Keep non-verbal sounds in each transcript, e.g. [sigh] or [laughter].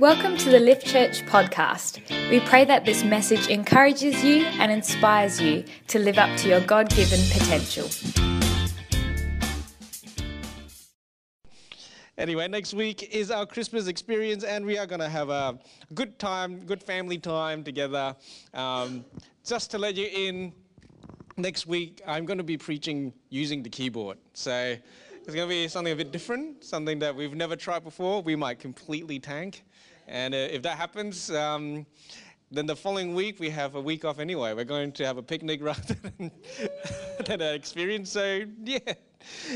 Welcome to the Lift Church podcast. We pray that this message encourages you and inspires you to live up to your God given potential. Anyway, next week is our Christmas experience, and we are going to have a good time, good family time together. Um, just to let you in, next week I'm going to be preaching using the keyboard. So it's going to be something a bit different, something that we've never tried before. We might completely tank. And uh, if that happens, um, then the following week we have a week off anyway. We're going to have a picnic [laughs] rather than, [laughs] than an experience. So, yeah.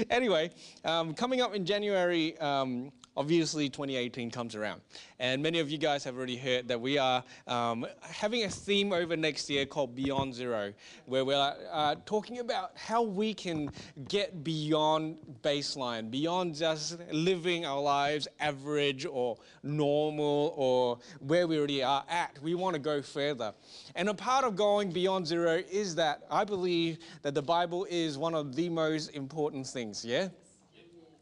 Anyway, um, coming up in January, um, obviously 2018 comes around. And many of you guys have already heard that we are um, having a theme over next year called Beyond Zero, where we're uh, talking about how we can get beyond baseline, beyond just living our lives average or normal or where we already are at. We want to go further. And a part of going beyond zero is that I believe that the Bible is one of the most important things, yeah?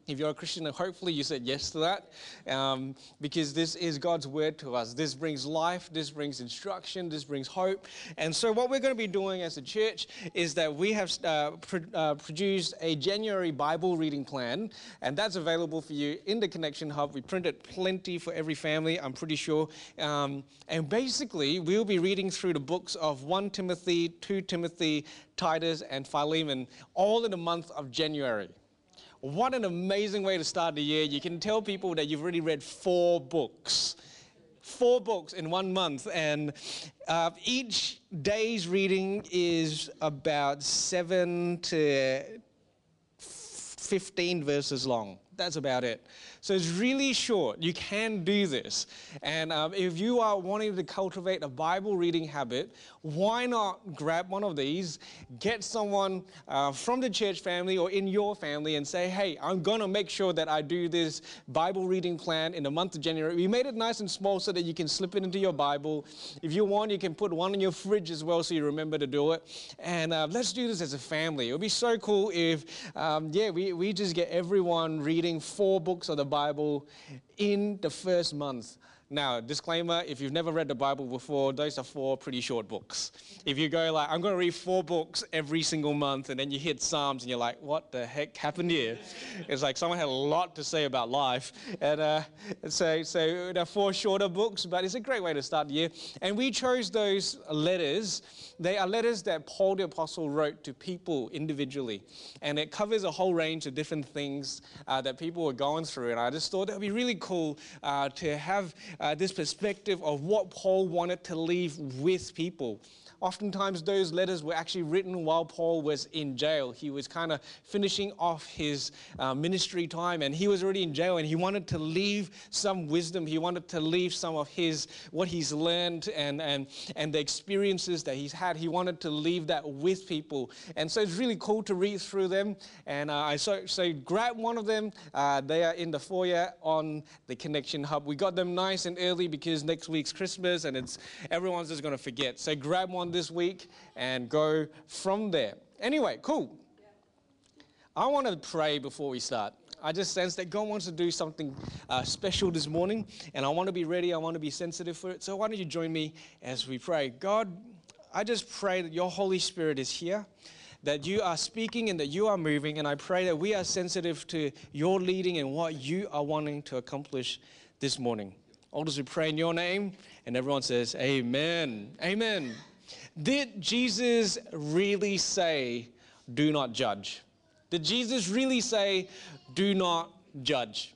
If you're a Christian, hopefully you said yes to that um, because this is God's word to us. This brings life, this brings instruction, this brings hope. And so, what we're going to be doing as a church is that we have uh, pr- uh, produced a January Bible reading plan, and that's available for you in the Connection Hub. We printed plenty for every family, I'm pretty sure. Um, and basically, we'll be reading through the books of 1 Timothy, 2 Timothy, Titus, and Philemon, all in the month of January. What an amazing way to start the year. You can tell people that you've already read four books. Four books in one month, and uh, each day's reading is about seven to 15 verses long. That's about it. So it's really short. You can do this. And um, if you are wanting to cultivate a Bible reading habit, why not grab one of these, get someone uh, from the church family or in your family and say, hey, I'm going to make sure that I do this Bible reading plan in the month of January. We made it nice and small so that you can slip it into your Bible. If you want, you can put one in your fridge as well so you remember to do it. And uh, let's do this as a family. It would be so cool if, um, yeah, we, we just get everyone reading four books of the Bible Bible in the first month now, disclaimer if you've never read the Bible before, those are four pretty short books. If you go like, I'm going to read four books every single month, and then you hit Psalms and you're like, what the heck happened here? It's like someone had a lot to say about life. And uh, so, so they're four shorter books, but it's a great way to start the year. And we chose those letters. They are letters that Paul the Apostle wrote to people individually. And it covers a whole range of different things uh, that people were going through. And I just thought it would be really cool uh, to have uh, this perspective of what Paul wanted to leave with people. Oftentimes, those letters were actually written while Paul was in jail. He was kind of finishing off his uh, ministry time and he was already in jail and he wanted to leave some wisdom. He wanted to leave some of his, what he's learned and, and, and the experiences that he's had. He wanted to leave that with people. And so it's really cool to read through them. And uh, I so, so grab one of them. Uh, they are in the foyer on the Connection Hub. We got them nice and early because next week's Christmas and it's everyone's just going to forget. So grab one on this week and go from there. Anyway, cool. I want to pray before we start. I just sense that God wants to do something uh, special this morning, and I want to be ready. I want to be sensitive for it. So, why don't you join me as we pray? God, I just pray that your Holy Spirit is here, that you are speaking and that you are moving, and I pray that we are sensitive to your leading and what you are wanting to accomplish this morning. All those who pray in your name, and everyone says, Amen. Amen. Did Jesus really say, do not judge? Did Jesus really say, do not judge?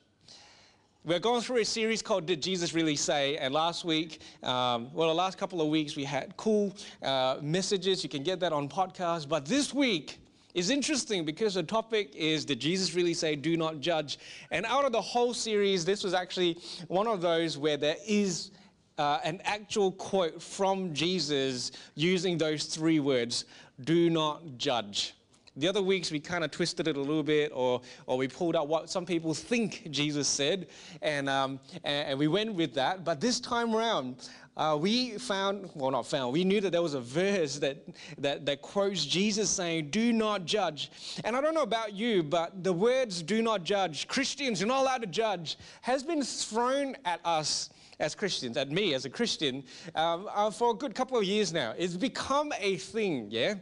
We're going through a series called Did Jesus Really Say? And last week, um, well, the last couple of weeks, we had cool uh, messages. You can get that on podcast. But this week is interesting because the topic is Did Jesus really say, do not judge? And out of the whole series, this was actually one of those where there is uh, an actual quote from Jesus using those three words do not judge. The other weeks we kind of twisted it a little bit, or, or we pulled out what some people think Jesus said, and, um, and, and, we went with that. But this time around, uh, we found, well, not found, we knew that there was a verse that, that, that quotes Jesus saying, Do not judge. And I don't know about you, but the words do not judge, Christians, you're not allowed to judge, has been thrown at us as Christians, at me as a Christian, um, uh, for a good couple of years now. It's become a thing, yeah?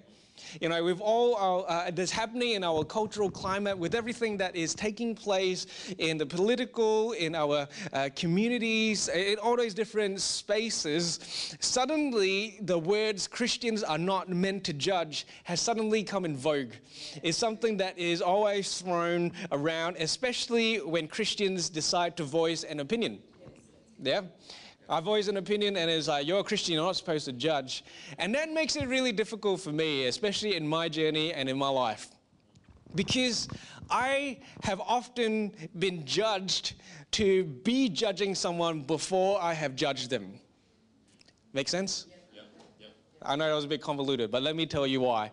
You know, with all our, uh, that's happening in our cultural climate, with everything that is taking place in the political, in our uh, communities, in all those different spaces, suddenly the words Christians are not meant to judge has suddenly come in vogue. It's something that is always thrown around, especially when Christians decide to voice an opinion. Yeah? I voice an opinion, and it's like, you're a Christian, you're not supposed to judge. And that makes it really difficult for me, especially in my journey and in my life. Because I have often been judged to be judging someone before I have judged them. Make sense? Yeah. I know it was a bit convoluted, but let me tell you why.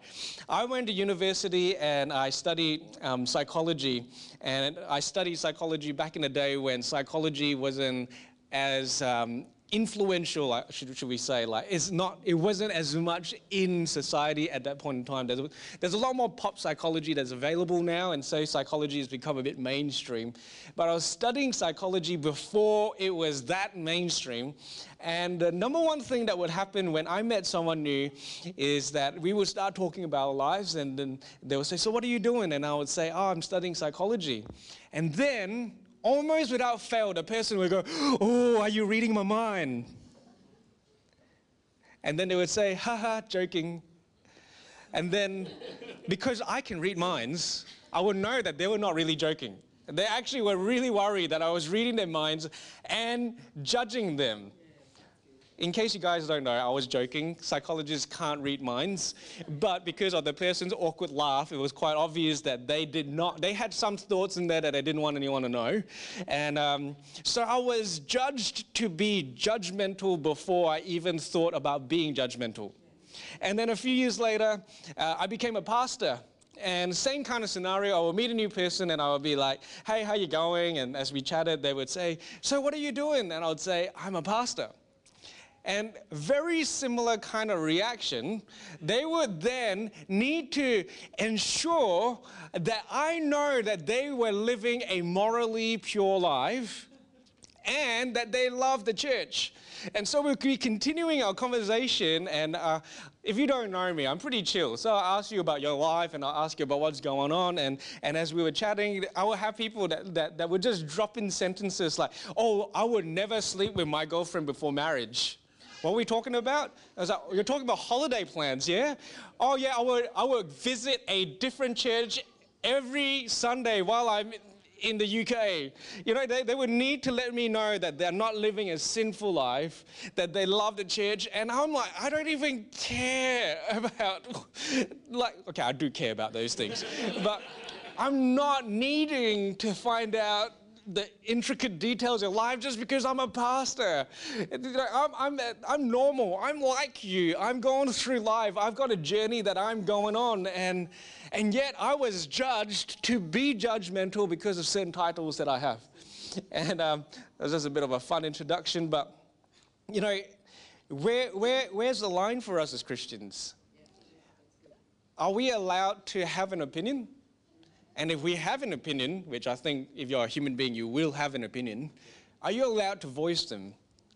I went to university and I studied um, psychology, and I studied psychology back in the day when psychology wasn't as um, influential, should, should, we say, like it's not, it wasn't as much in society at that point in time. There's, there's a lot more pop psychology that's available now, and so psychology has become a bit mainstream. But I was studying psychology before it was that mainstream, and the number one thing that would happen when I met someone new is that we would start talking about our lives, and then they would say, "So what are you doing?" And I would say, "Oh, I'm studying psychology," and then almost without fail, the person would go, Oh, are you reading my mind? And then they would say, haha, joking. And then, because I can read minds, I would know that they were not really joking. They actually were really worried that I was reading their minds and judging them. In case you guys don't know, I was joking. Psychologists can't read minds. But because of the person's awkward laugh, it was quite obvious that they did not, they had some thoughts in there that they didn't want anyone to know. And um, so I was judged to be judgmental before I even thought about being judgmental. And then a few years later, uh, I became a pastor. And same kind of scenario, I would meet a new person and I would be like, hey, how you going? And as we chatted, they would say, so what are you doing? And I would say, I'm a pastor. And very similar kind of reaction, they would then need to ensure that I know that they were living a morally pure life and that they love the church. And so we'll be continuing our conversation. And uh, if you don't know me, I'm pretty chill. So I'll ask you about your life and I'll ask you about what's going on. And, and as we were chatting, I will have people that, that, that would just drop in sentences like, oh, I would never sleep with my girlfriend before marriage. What are we talking about? I was like, you're talking about holiday plans, yeah? Oh yeah, I would, I would visit a different church every Sunday while I'm in the UK. You know, they, they would need to let me know that they're not living a sinful life, that they love the church. And I'm like, I don't even care [laughs] about, like, okay, I do care about those things, but I'm not needing to find out the intricate details of life just because I'm a pastor. I'm, I'm, I'm normal. I'm like you. I'm going through life. I've got a journey that I'm going on. And, and yet I was judged to be judgmental because of certain titles that I have. And um, that was just a bit of a fun introduction. But, you know, where, where, where's the line for us as Christians? Are we allowed to have an opinion? And if we have an opinion, which I think if you're a human being, you will have an opinion, are you allowed to voice them?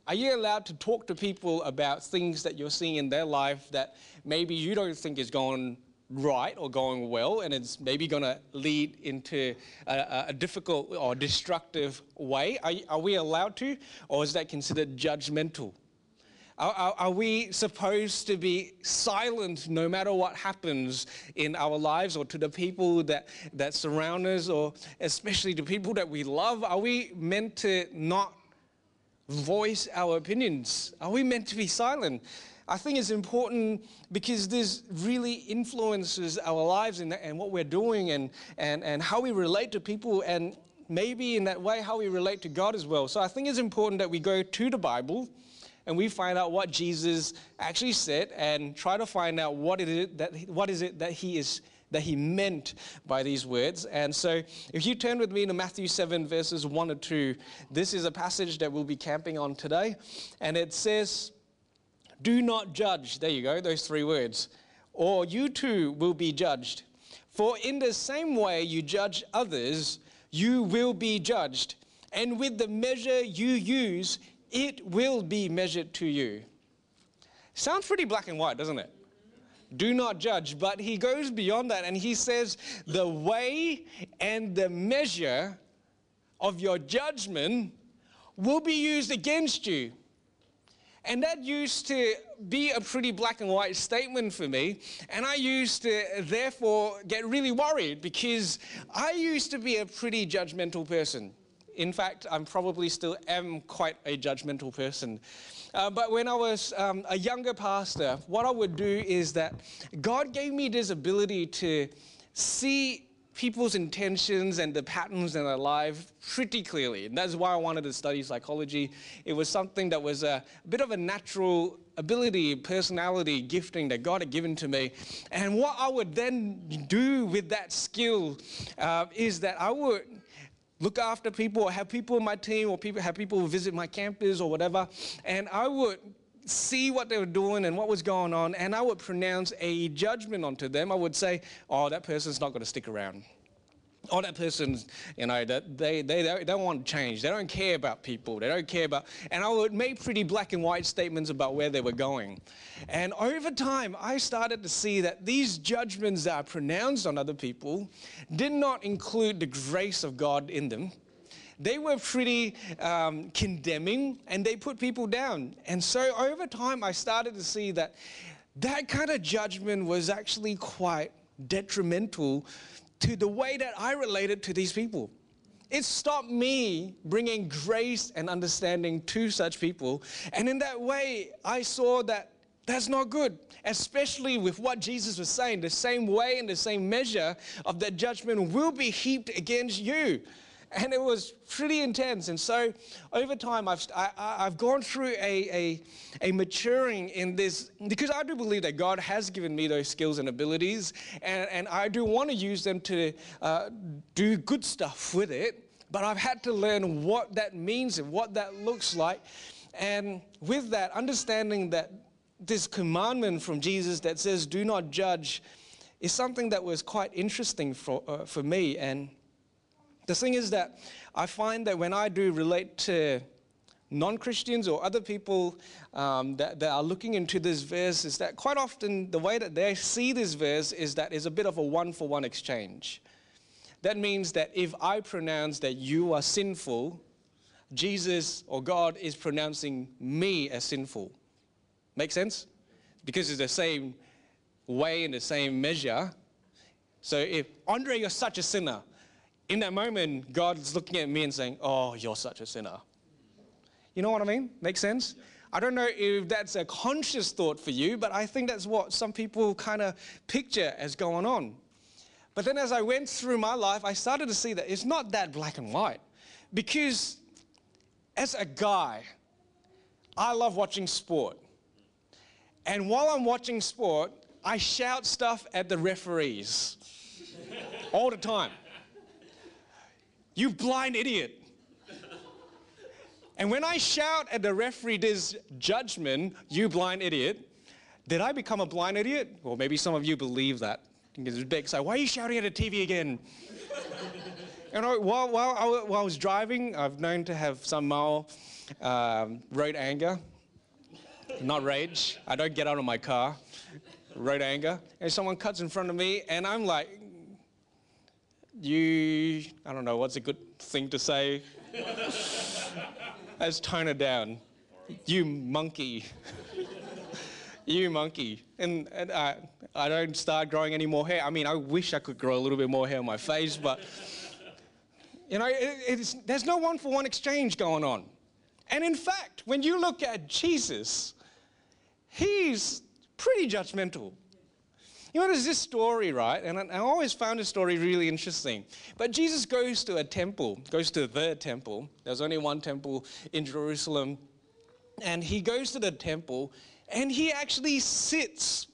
Are you allowed to talk to people about things that you're seeing in their life that maybe you don't think is going right or going well, and it's maybe going to lead into a, a, difficult or destructive way? Are, are we allowed to, or is that considered judgmental? Are, are, we supposed to be silent no matter what happens in our lives or to the people that, that surround us or especially to people that we love? Are we meant to not voice our opinions? Are we meant to be silent? I think it's important because this really influences our lives and, and what we're doing and, and, and how we relate to people and maybe in that way how we relate to God as well. So I think it's important that we go to the Bible and we find out what Jesus actually said and try to find out what it is that what is it that he is that he meant by these words. And so if you turn with me to Matthew 7 verses 1 or 2, this is a passage that we'll be camping on today and it says do not judge. There you go, those three words. Or you too will be judged. For in the same way you judge others, you will be judged. And with the measure you use, it will be measured to you. Sounds pretty black and white, doesn't it? Do not judge. But he goes beyond that and he says, the way and the measure of your judgment will be used against you. And that used to be a pretty black and white statement for me. And I used to therefore get really worried because I used to be a pretty judgmental person. In fact, I'm probably still am quite a judgmental person. Uh, but when I was um, a younger pastor, what I would do is that God gave me this ability to see people's intentions and the patterns in their life pretty clearly. And that's why I wanted to study psychology. It was something that was a, a bit of a natural ability, personality, gifting that God had given to me. And what I would then do with that skill uh, is that I would look after people or have people in my team or people have people visit my campus or whatever and i would see what they were doing and what was going on and i would pronounce a judgment onto them. I would say oh that person's not going to stick around oh, that person's, you know, that they, they, they don't want to change. They don't care about people. They don't care about, and I would make pretty black and white statements about where they were going. And over time, I started to see that these judgments that are pronounced on other people did not include the grace of God in them. They were pretty um, condemning and they put people down. And so over time, I started to see that that kind of judgment was actually quite detrimental to the way that I related to these people. It stopped me bringing grace and understanding to such people. And in that way, I saw that that's not good, especially with what Jesus was saying. The same way and the same measure of that judgment will be heaped against you and it was pretty intense. And so over time, I've, I, have gone through a, a, a, maturing in this because I do believe that God has given me those skills and abilities, and, and I do want to use them to uh, do good stuff with it. But I've had to learn what that means and what that looks like. And with that, understanding that this commandment from Jesus that says, do not judge, is something that was quite interesting for, uh, for me. And the thing is that I find that when I do relate to non Christians or other people um, that, that are looking into this verse, is that quite often the way that they see this verse is that it's a bit of a one for one exchange. That means that if I pronounce that you are sinful, Jesus or God is pronouncing me as sinful. Make sense? Because it's the same way and the same measure. So if Andre, you're such a sinner, in that moment, God's looking at me and saying, Oh, you're such a sinner. You know what I mean? Makes sense? I don't know if that's a conscious thought for you, but I think that's what some people kind of picture as going on. But then as I went through my life, I started to see that it's not that black and white. Because as a guy, I love watching sport. And while I'm watching sport, I shout stuff at the referees all the time. You blind idiot. And when I shout at the referee this judgment, you blind idiot, did I become a blind idiot? Well, maybe some of you believe that. Because it's big say, why are you shouting at the TV again? [laughs] and know, while, while, I, while I was driving, I've known to have some mild um, road anger, not rage. I don't get out of my car, road anger. And someone cuts in front of me, and I'm like, you, I don't know, what's a good thing to say? [laughs] Let's tone it down. You monkey. [laughs] you monkey. And, and I, I don't start growing any more hair. I mean, I wish I could grow a little bit more hair on my face, but, you know, it, there's no one for one exchange going on. And in fact, when you look at Jesus, he's pretty judgmental. You know, there's this story, right? And I, always found this story really interesting. But Jesus goes to a temple, goes to the temple. There's only one temple in Jerusalem. And he goes to the temple and he actually sits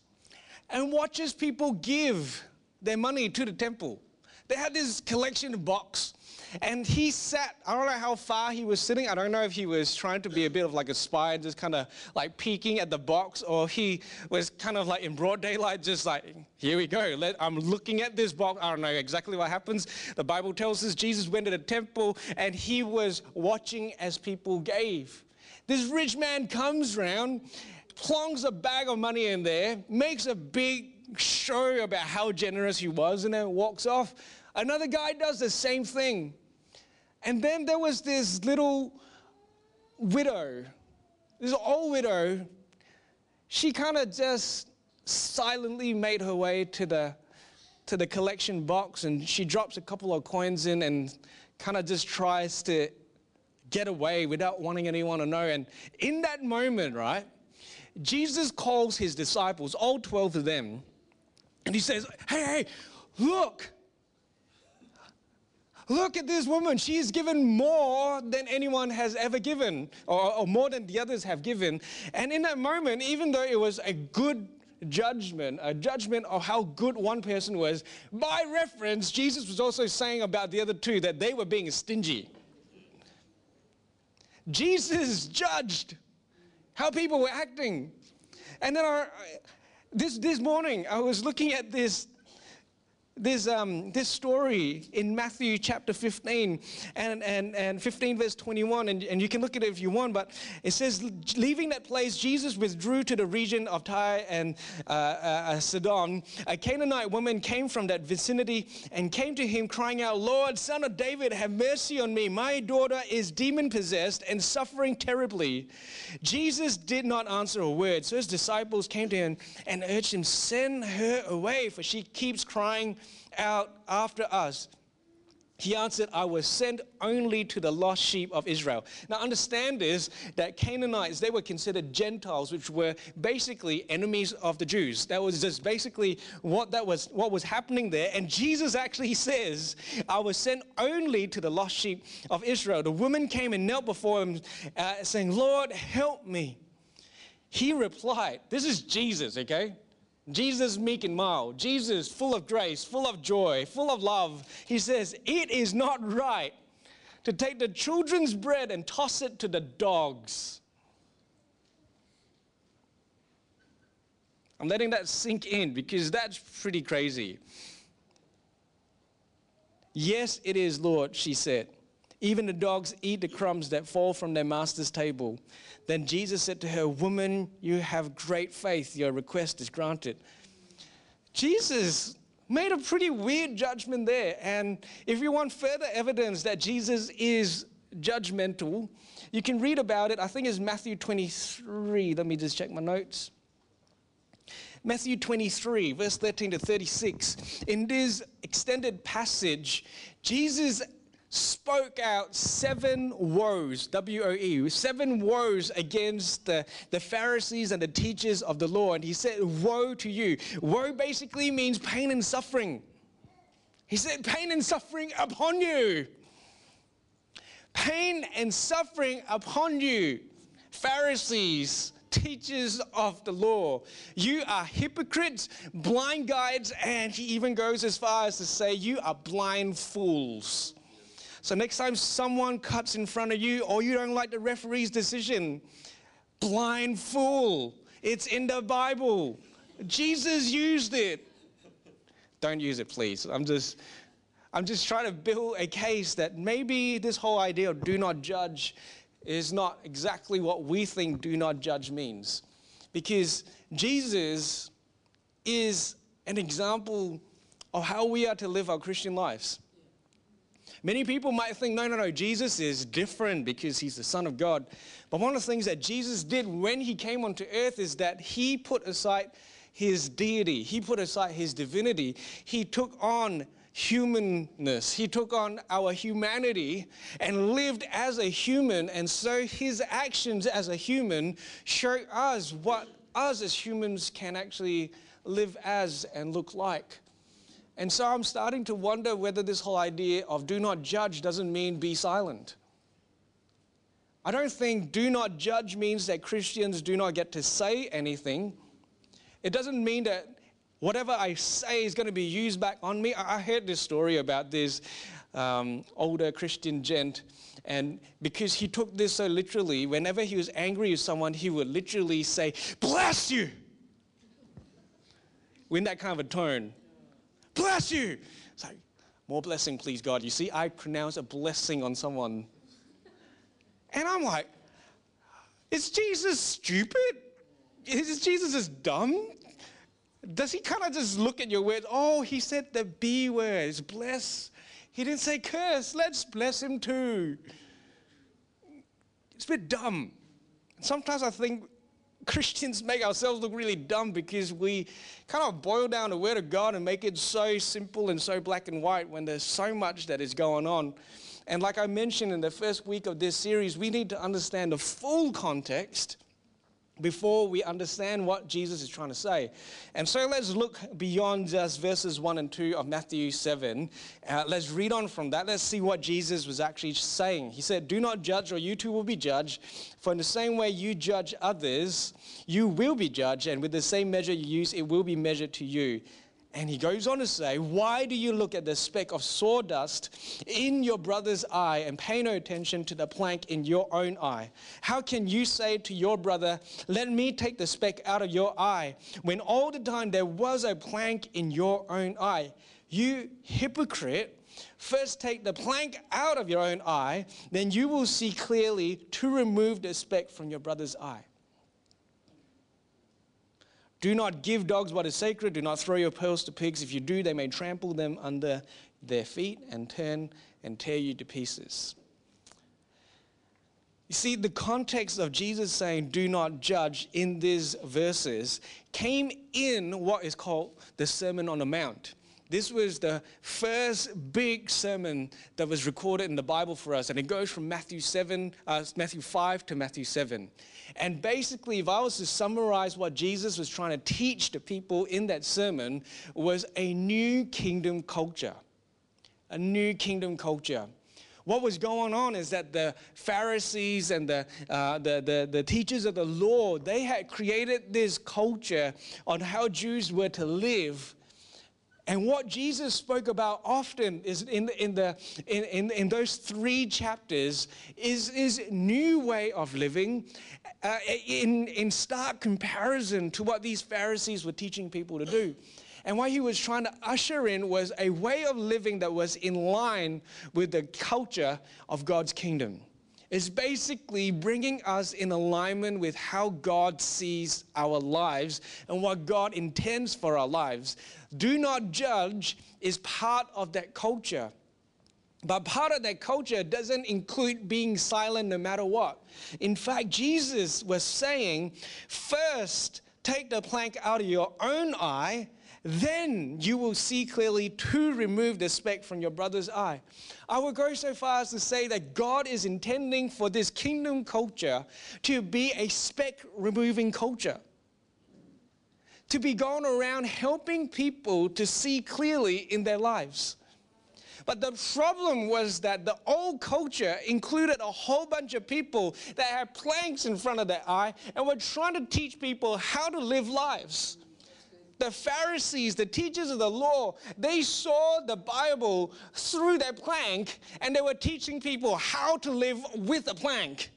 and watches people give their money to the temple. They had this collection box and he sat, I don't know how far he was sitting. I don't know if he was trying to be a bit of like a spy, just kind of like peeking at the box, or he was kind of like in broad daylight, just like, here we go. Let, I'm looking at this box. I don't know exactly what happens. The Bible tells us Jesus went to the temple and he was watching as people gave. This rich man comes round, plonks a bag of money in there, makes a big show about how generous he was, and then walks off. Another guy does the same thing. And then there was this little widow, this old widow. She kind of just silently made her way to the to the collection box and she drops a couple of coins in and kind of just tries to get away without wanting anyone to know. And in that moment, right, Jesus calls his disciples, all 12 of them, and he says, Hey, hey, look. Look at this woman. She's given more than anyone has ever given, or, or, more than the others have given. And in that moment, even though it was a good judgment, a judgment of how good one person was, by reference, Jesus was also saying about the other two that they were being stingy. Jesus judged how people were acting. And then this, this morning, I was looking at this there's um, this story in Matthew chapter 15 and, and, and 15 verse 21, and, and you can look at it if you want, but it says, leaving that place, Jesus withdrew to the region of Tyre and uh, uh, Sidon. A Canaanite woman came from that vicinity and came to him crying out, Lord, son of David, have mercy on me. My daughter is demon possessed and suffering terribly. Jesus did not answer a word, so his disciples came to him and urged him, send her away, for she keeps crying out after us? He answered, I was sent only to the lost sheep of Israel. Now, understand this that Canaanites, they were considered Gentiles, which were basically enemies of the Jews. That was just basically what, that was, what was happening there. And Jesus actually [laughs] says, I was sent only to the lost sheep of Israel. The woman came and knelt before him, uh, saying, Lord, help me. He replied, This is Jesus, okay? Jesus, meek and mild. Jesus, full of grace, full of joy, full of love. He says, It is not right to take the children's bread and toss it to the dogs. I'm letting that sink in because that's pretty crazy. Yes, it is, Lord, she said. Even the dogs eat the crumbs that fall from their master's table. Then Jesus said to her, Woman, you have great faith. Your request is granted. Jesus made a pretty weird judgment there. And if you want further evidence that Jesus is judgmental, you can read about it. I think it's Matthew 23. Let me just check my notes. Matthew 23, verse 13 to 36. In this extended passage, Jesus spoke out seven woes, W O E, seven woes against the, the Pharisees and the teachers of the law. And he said, Woe to you. Woe basically means pain and suffering. He said, Pain and suffering upon you. Pain and suffering upon you, Pharisees, teachers of the law. You are hypocrites, blind guides, and he even goes as far as to say, You are blind fools. So next time someone cuts in front of you or you don't like the referee's decision, blind fool. It's in the Bible. Jesus used it. Don't use it, please. I'm just I'm just trying to build a case that maybe this whole idea of do not judge is not exactly what we think do not judge means. Because Jesus is an example of how we are to live our Christian lives. Many people might think, no, no, no, Jesus is different because he's the Son of God. But one of the things that Jesus did when he came onto earth is that he put aside his deity, he put aside his divinity, he took on humanness. He took on our humanity and lived as a human. And so his actions as a human show us what us as humans can actually live as and look like. And so I'm starting to wonder whether this whole idea of do not judge doesn't mean be silent. I don't think do not judge means that Christians do not get to say anything. It doesn't mean that whatever I say is going to be used back on me. I heard this story about this um, older Christian gent, and because he took this so literally, whenever he was angry with someone, he would literally say, Bless you! In that kind of a tone bless you. It's like, more blessing, please, God. You see, I pronounce a blessing on someone. And I'm like, Is Jesus stupid? Is Jesus just dumb? Does he kind of just look at your words? Oh, he said the B words, bless. He didn't say curse. Let's bless him too. It's a bit dumb. Sometimes I think [laughs] Christians make ourselves look really dumb because we kind of boil down the Word of God and make it so simple and so black and white when there's so much that is going on. And like I mentioned in the first week of this series, we need to understand the full context before we understand what Jesus is trying to say. And so let's look beyond just verses 1 and 2 of Matthew 7. Uh, let's read on from that. Let's see what Jesus was actually saying. He said, Do not judge, or you too will be judged. For in the same way you judge others, you will be judged, and with the same measure you use, it will be measured to you. And he goes on to say, Why do you look at the speck of sawdust in your brother's eye and pay no attention to the plank in your own eye? How can you say to your brother, Let me take the speck out of your eye, when all the time there was a plank in your own eye? You hypocrite. First, take the plank out of your own eye, then you will see clearly to remove the speck from your brother's eye. Do not give dogs what is sacred. Do not throw your pearls to pigs. If you do, they may trample them under their feet and turn and tear you to pieces. You see, the context of Jesus saying, do not judge in these verses came in what is called the Sermon on the Mount. This was the first big sermon that was recorded in the Bible for us, and it goes from Matthew 7, uh, Matthew 5 to Matthew 7. And basically, if I was to summarize what Jesus was trying to teach the people in that sermon, was a new kingdom culture. A new kingdom culture what was going on is that the Pharisees and the, uh, the, the, the, teachers of the law, they had created this culture on how Jews were to live and what Jesus spoke about often is in, in, the, in, in, in those three chapters is, is new way of living uh, in, in stark comparison to what these Pharisees were teaching people to do. And what he was trying to usher in was a way of living that was in line with the culture of God's kingdom is basically bringing us in alignment with how God sees our lives and what God intends for our lives. Do not judge is part of that culture. But part of that culture doesn't include being silent no matter what. In fact, Jesus was saying, first, take the plank out of your own eye then you will see clearly to remove the speck from your brother's eye. I will go so far as to say that God is intending for this kingdom culture to be a speck removing culture. To be going around helping people to see clearly in their lives. But the problem was that the old culture included a whole bunch of people that had planks in front of their eye and were trying to teach people how to live lives the Pharisees, the teachers of the law, they saw the Bible through their plank and they were teaching people how to live with a plank.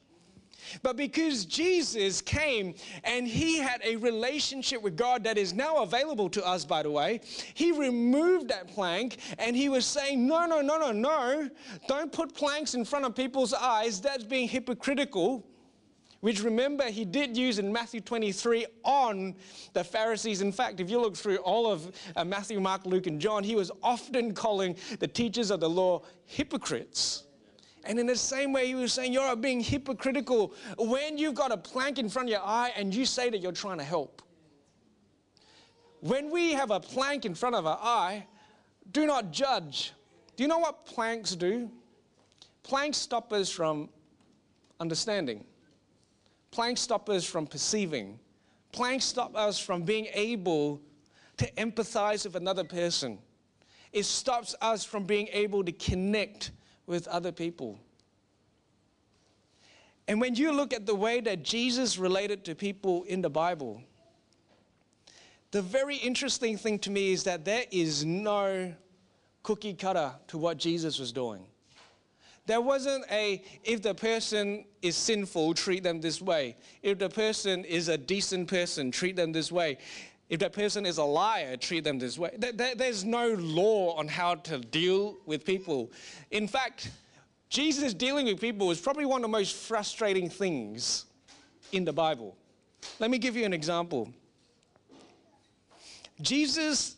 But because Jesus came and he had a relationship with God that is now available to us, by the way, he removed that plank and he was saying, No, no, no, no, no. Don't put planks in front of people's eyes. That's being hypocritical which remember he did use in Matthew 23 on the Pharisees. In fact, if you look through all of uh, Matthew, Mark, Luke, and John, he was often calling the teachers of the law hypocrites. And in the same way, he was saying, You're being hypocritical when you've got a plank in front of your eye and you say that you're trying to help. When we have a plank in front of our eye, do not judge. Do you know what planks do? Planks stop us from understanding. Planks stop us from perceiving. Planks stop us from being able to empathize with another person. It stops us from being able to connect with other people. And when you look at the way that Jesus related to people in the Bible, the very interesting thing to me is that there is no cookie cutter to what Jesus was doing. There wasn't a, if the person is sinful, treat them this way. If the person is a decent person, treat them this way. If that person is a liar, treat them this way. There's no law on how to deal with people. In fact, Jesus dealing with people was probably one of the most frustrating things in the Bible. Let me give you an example. Jesus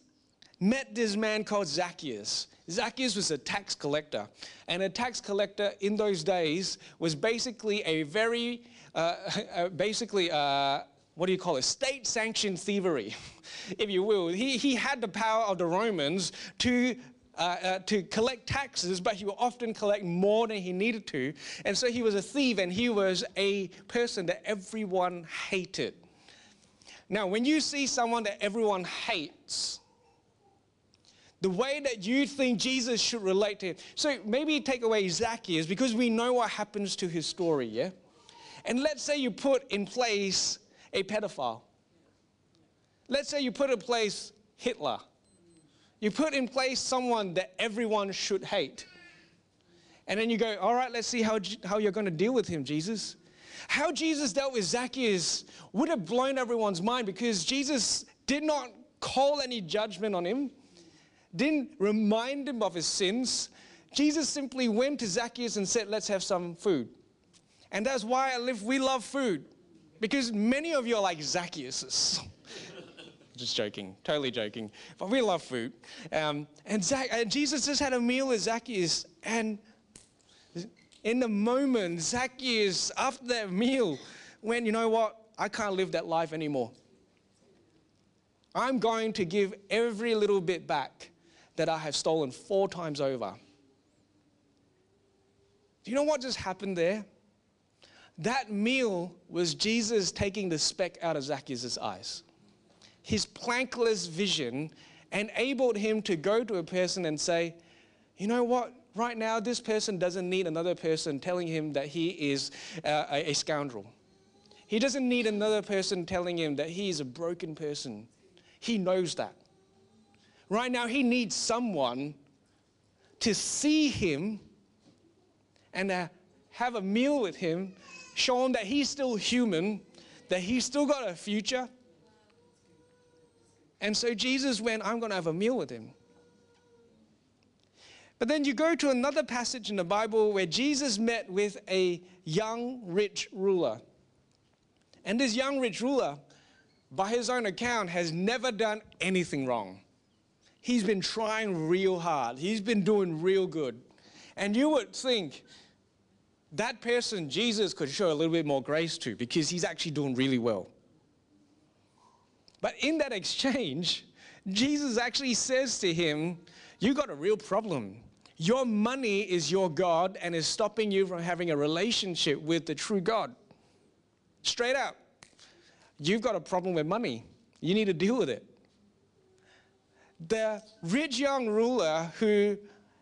met this man called Zacchaeus. Zacchaeus was a tax collector. And a tax collector in those days was basically a very, uh, [laughs] uh, basically, uh, what do you call it? State sanctioned thievery, [laughs] if you will. He, he had the power of the Romans to uh, uh, to collect taxes, but he would often collect more than he needed to. And so he was a thief and he was a person that everyone hated. Now, when you see someone that everyone hates, the way that you think Jesus should relate to him. So maybe take away Zacchaeus because we know what happens to his story, yeah? And let's say you put in place a pedophile. Let's say you put in place Hitler you put in place someone that everyone should hate. And then you go, all right, let's see how, how you're going to deal with him, Jesus. How Jesus dealt with Zacchaeus would have blown everyone's mind because Jesus did not call any judgment on him, didn't remind him of his sins. Jesus simply went to Zacchaeus and said, let's have some food. And that's why I live, we love food because many of you are like Zacchaeus. [laughs] Just joking, totally joking. But we love food. Um, and, Zac- and Jesus just had a meal with Zacchaeus. And in the moment, Zacchaeus, after that meal, went, you know what? I can't live that life anymore. I'm going to give every little bit back that I have stolen four times over. Do you know what just happened there? That meal was Jesus taking the speck out of Zacchaeus' eyes his plankless vision enabled him to go to a person and say, you know what? Right now, this person doesn't need another person telling him that he is uh, a, a scoundrel. He doesn't need another person telling him that he is a broken person. He knows that. Right now, he needs someone to see him and uh, have a meal with him, show him that he's still human, that he's still got a future, and so Jesus went, I'm going to have a meal with him. But then you go to another passage in the Bible where Jesus met with a young rich ruler. And this young rich ruler, by his own account, has never done anything wrong. He's been trying real hard, he's been doing real good. And you would think that person Jesus could show a little bit more grace to because he's actually doing really well. But in that exchange, Jesus actually says to him, You got a real problem. Your money is your God and is stopping you from having a relationship with the true God. Straight up. You've got a problem with money. You need to deal with it. The rich young ruler who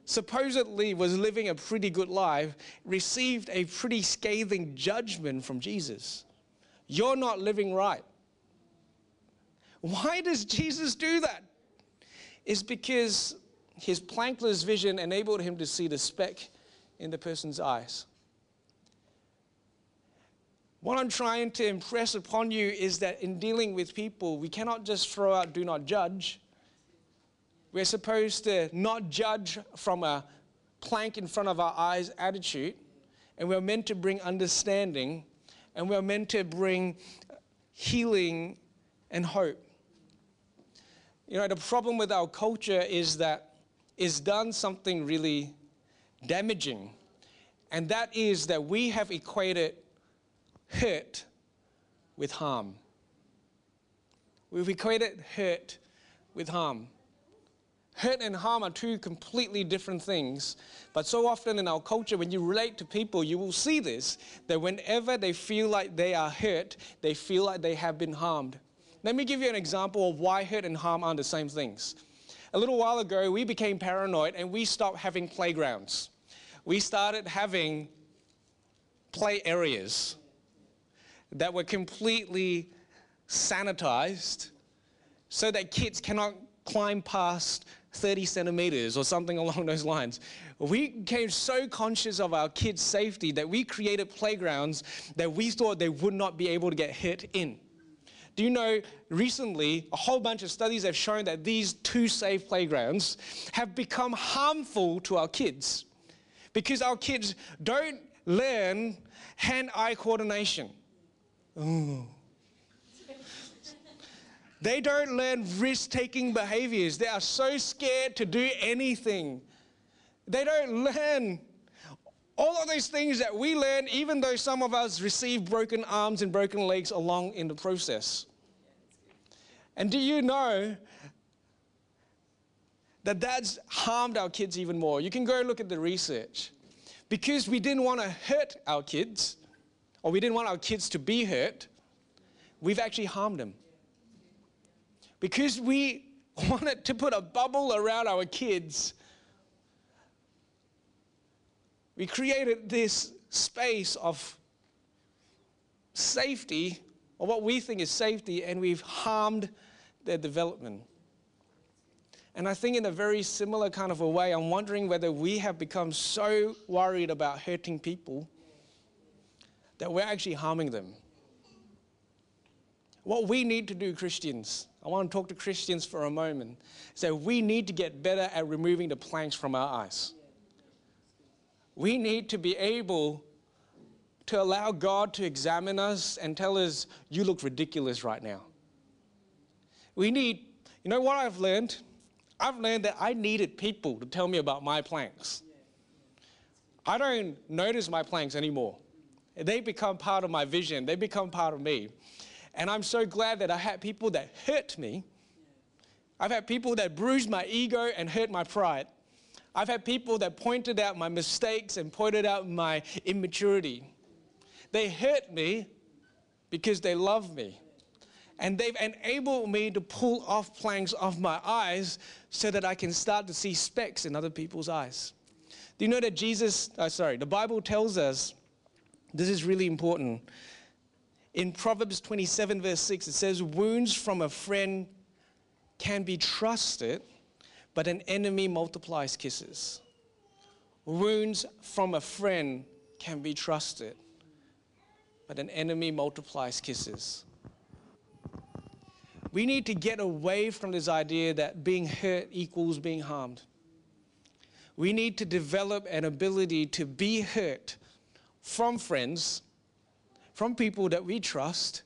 supposedly was living a pretty good life received a pretty scathing judgment from Jesus. You're not living right. Why does Jesus do that? It's because his plankless vision enabled him to see the speck in the person's eyes. What I'm trying to impress upon you is that in dealing with people, we cannot just throw out do not judge. We're supposed to not judge from a plank in front of our eyes attitude, and we're meant to bring understanding, and we're meant to bring healing and hope. You know, the problem with our culture is that it's done something really damaging, and that is that we have equated hurt with harm. We've equated hurt with harm. Hurt and harm are two completely different things. But so often in our culture, when you relate to people, you will see this that whenever they feel like they are hurt, they feel like they have been harmed. Let me give you an example of why hurt and harm aren't the same things. A little while ago, we became paranoid and we stopped having playgrounds. We started having play areas that were completely sanitized so that kids cannot climb past 30 centimeters or something [laughs] along those lines. We became so conscious of our kids' safety that we created playgrounds that we thought they would not be able to get hit in. Do you know recently a whole bunch of studies have shown that these two safe playgrounds have become harmful to our kids because our kids don't learn hand eye coordination. Ooh. They don't learn risk taking behaviors. They are so scared to do anything. They don't learn all of those things that we learn, even though some of us receive broken arms and broken legs along in the process. And do you know that that's harmed our kids even more? You can go look at the research. Because we didn't want to hurt our kids, or we didn't want our kids to be hurt, we've actually harmed them because we [laughs] wanted to put a bubble around our kids, we created this space of safety, or what we think is safety, and we've harmed their development. And I think, in a very similar kind of a way, I'm wondering whether we have become so worried about hurting people that we're actually harming them. What we need to do, Christians, I want to talk to Christians for a moment, that we need to get better at removing the planks from our eyes. We need to be able to allow God to examine us and tell us, you look ridiculous right now. We need, you know what I've learned? I've learned that I needed people to tell me about my planks. I don't notice my planks anymore. They become part of my vision, they become part of me. And I'm so glad that I had people that hurt me. I've had people that bruised my ego and hurt my pride. I've had people that pointed out my mistakes and pointed out my immaturity. They hurt me because they love me. And they've enabled me to pull off planks off my eyes so that I can start to see specks in other people's eyes. Do you know that Jesus, uh, sorry, the Bible tells us, this is really important, in Proverbs 27, verse 6, it says, Wounds from a friend can be trusted, but an enemy multiplies kisses. Wounds from a friend can be trusted, but an enemy multiplies kisses. We need to get away from this idea that being hurt equals being harmed. We need to develop an ability to be hurt from friends from people that we trust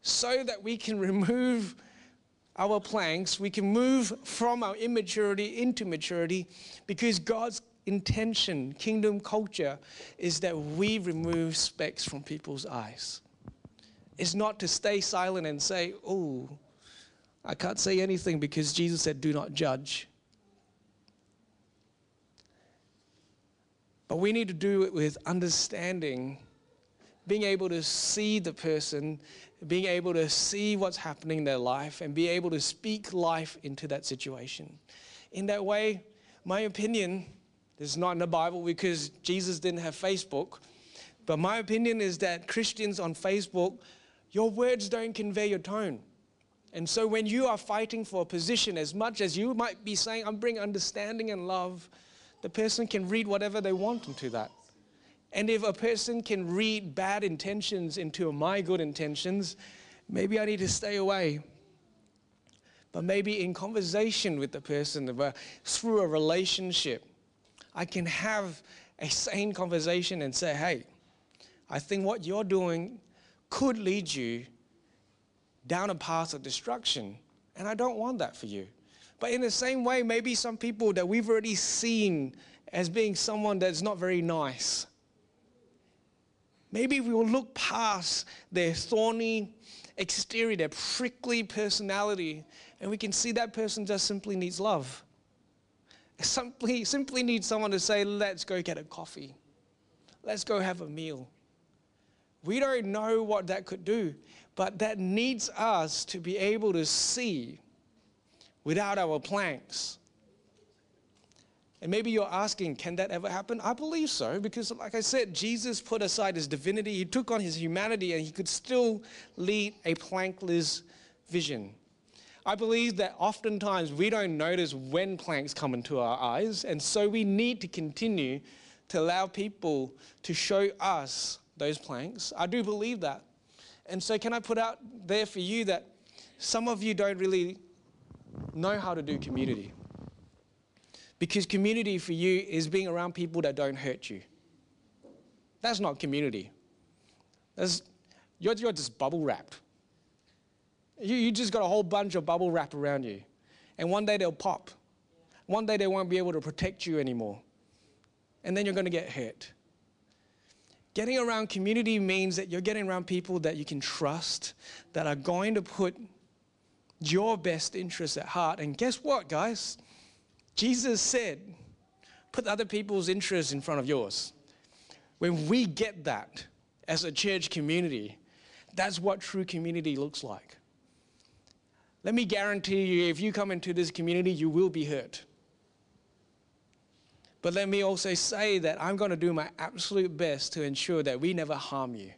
so that we can [laughs] remove our planks, we can move from our immaturity into maturity because God's intention, kingdom culture, is that we remove specks from people's eyes. It's not to stay silent and say, oh, I can't say anything because Jesus said, do not judge. But we need to do it with understanding being able to see the person, being able to see what's happening in their life, and be able to speak life into that situation. In that way, my opinion, this is not in the Bible because Jesus didn't have Facebook, but my opinion is that Christians on Facebook, your words don't convey your tone. And so when you are fighting for a position, as much as you might be saying, I'm bringing understanding and love, the person can read whatever they want into that. And if a person can read bad intentions into my good intentions, maybe I need to stay away. But maybe in conversation with the person, through a relationship, I can have a sane conversation and say, hey, I think what you're doing could lead you down a path of destruction. And I don't want that for you. But in the same way, maybe some people that we've already seen as being someone that's not very nice, Maybe we will look past their thorny exterior, their prickly personality, and we can see that person just simply needs love. Simply, simply needs someone to say, let's go get a coffee. Let's go have a meal. We don't know what that could do, but that needs us to be able to see without our planks and maybe you're asking, can that ever happen? I believe so, because like I said, Jesus put aside his divinity, he took on his humanity, and he could still lead a plankless vision. I believe that oftentimes we don't notice when planks come into our eyes, and so we need to continue to allow people to show us those planks. I do believe that. And so, can I put out there for you that some of you don't really know how to do community? Because community for you is being around people that don't hurt you. That's not community. That's, You're, you're just bubble wrapped. You, you just got a whole bunch of bubble wrap around you. And one day they'll pop. One day they won't be able to protect you anymore. And then you're going to get hurt. Getting around community means that you're getting around people that you can trust, that are going to put your best interests at heart. And guess what, guys? Jesus said, put other people's interests in front of yours. When we get that as a church community, that's what true community looks like. Let me guarantee you, if you come into this community, you will be hurt. But let me also say that I'm going to do my absolute best to ensure that we never harm you.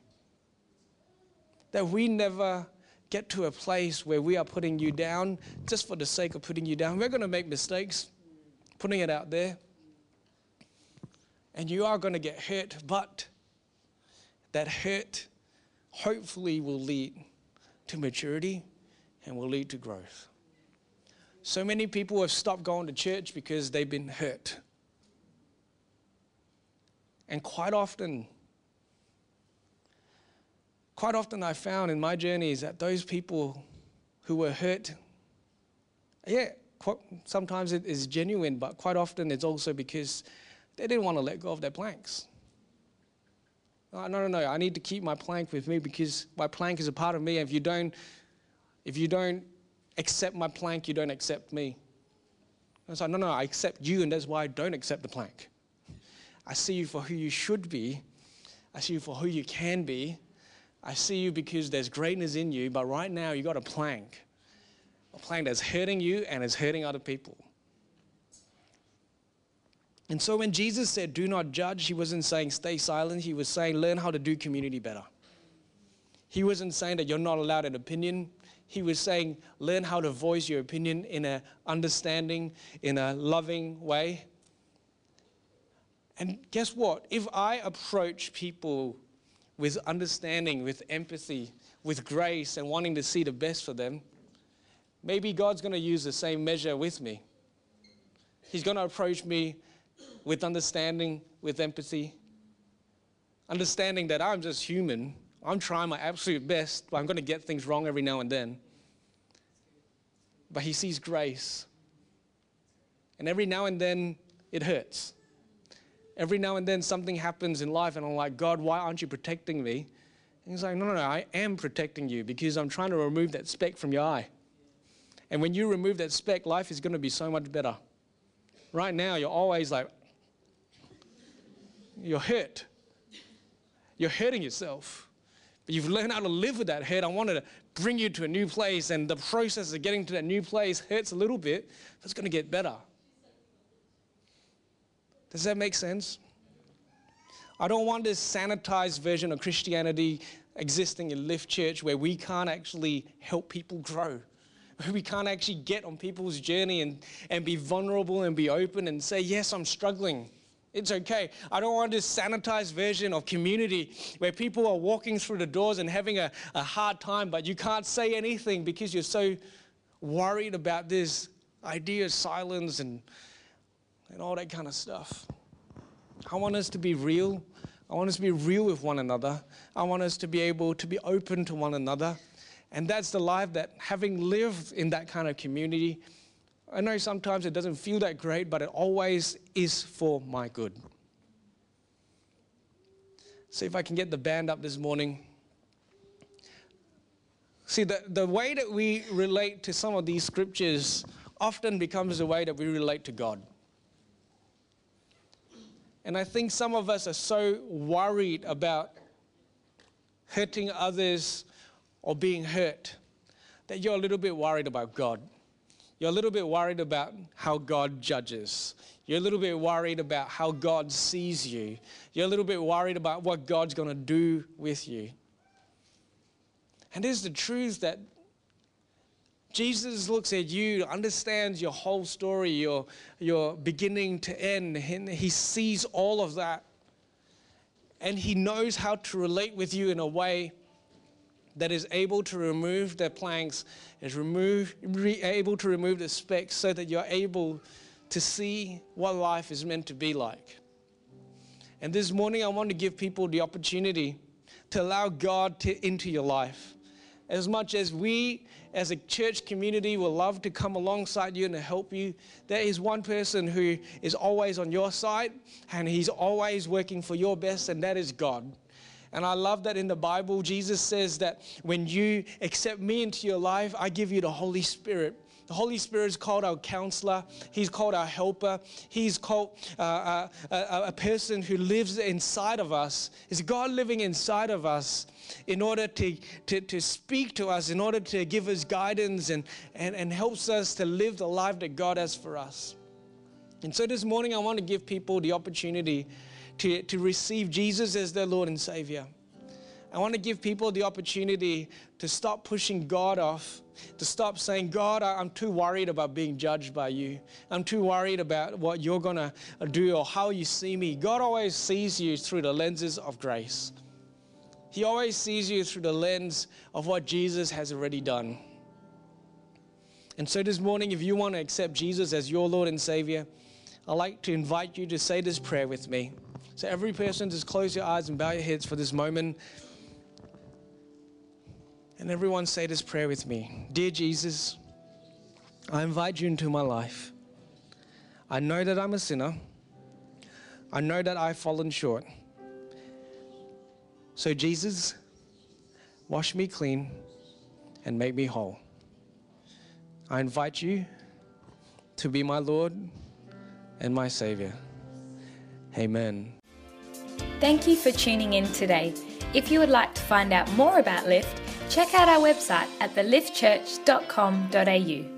That we never get to a place where we are putting you down just for the sake of putting you down. We're going to make mistakes, putting it out there. And you are going to get hurt, but that hurt hopefully will lead to maturity and will lead to growth. So many people have stopped going to church because they've been hurt. And quite often, quite often I found in my journeys that those people who were hurt, yeah, sometimes it is genuine, but quite often it's also because they didn't want to let go of their planks. No, no, no, I need to keep my plank with me because my plank is a part of me. And if you don't, if you don't accept my plank, you don't accept me. I was like, no, no, I accept you, and that's why I don't accept the plank. I see you for who you should be. I see you for who you can be. I see you because there's greatness in you, but right now you got a plank. A plan that's hurting you and is hurting other people. And so when Jesus said, do not judge, he wasn't saying stay silent. He was saying learn how to do community better. He wasn't saying that you're not allowed an opinion. He was saying learn how to voice your opinion in an understanding, in a loving way. And guess what? If I approach people with understanding, with empathy, with grace, and wanting to see the best for them, maybe God's going to use the same measure with me. He's going to approach me with understanding, with empathy, understanding that I'm just human. I'm trying my absolute best, but I'm going to get things wrong every now and then. But He sees grace. And every now and then, it hurts. Every now and then something happens in life, and I'm like, God, why aren't you protecting me? And he's like, No, no, no, I am protecting you because I'm trying to remove that speck from your eye. And when you remove that speck, life is going to be so much better. Right now, you're always like, you're hurt. You're hurting yourself. But you've learned how to live with that hurt. I wanted to bring you to a new place, and the process of getting to that new place hurts a little bit, but it's going to get better. Does that make sense? I don't want this sanitized version of Christianity existing in Lift Church where we can't actually help people grow. We can't actually get on people's journey and, and be vulnerable and be open and say, Yes, I'm struggling. It's okay. I don't want this sanitized version of community where people are walking through the doors and having a, a hard time, but you can't say anything because you're so worried about this idea of silence and and all that kind of stuff. I want us to be real. I want us to be real with one another. I want us to be able to be open to one another. And that's the life that, having lived in that kind of community, I know sometimes it doesn't feel that great, but it always is for my good. See if I can get the band up this morning. See, the, the way that we relate to some of these scriptures often becomes the way that we relate to God. And I think some of us are so worried about hurting others or being hurt that you're a little bit worried about God. You're a little bit worried about how God judges. You're a little bit worried about how God sees you. You're a little bit worried about what God's going to do with you. And there's the truth that Jesus looks at you, understands your whole story, your, your beginning to end. He sees all of that. And He knows how to relate with you in a way that is able to remove the planks, is remove, re, able to remove the specks so that you're able to see what life is meant to be like. And this morning, I want to give people the opportunity to allow God to, into your life. As much as we as a church community will love to come alongside you and to help you, there is one person who is always on your side and he's always working for your best, and that is God. And I love that in the Bible, Jesus says that when you accept me into your life, I give you the Holy Spirit. The Holy Spirit is called our counselor. He's called our helper. He's called uh, uh a, a person who lives inside of us. Is God living inside of us in order to, to, to speak to us, in order to give us guidance and, and, and helps us to live the life that God has for us. And so this morning, I want to give people the opportunity to, to receive Jesus as their Lord and Savior. I want to give people the opportunity to stop pushing God off, to stop saying, God, I'm too worried about being judged by you. I'm too worried about what you're going to do or how you see me. God always sees you through the lenses of grace. He always sees you through the lens of what Jesus has already done. And so this morning, if you want to accept Jesus as your Lord and Savior, I'd like to invite you to say this prayer with me. So, every person, just close your eyes and bow your heads for this moment. And everyone, say this prayer with me Dear Jesus, I invite you into my life. I know that I'm a sinner. I know that I've fallen short. So, Jesus, wash me clean and make me whole. I invite you to be my Lord and my Savior. Amen. Thank you for tuning in today. If you would like to find out more about Lift, check out our website at theliftchurch.com.au.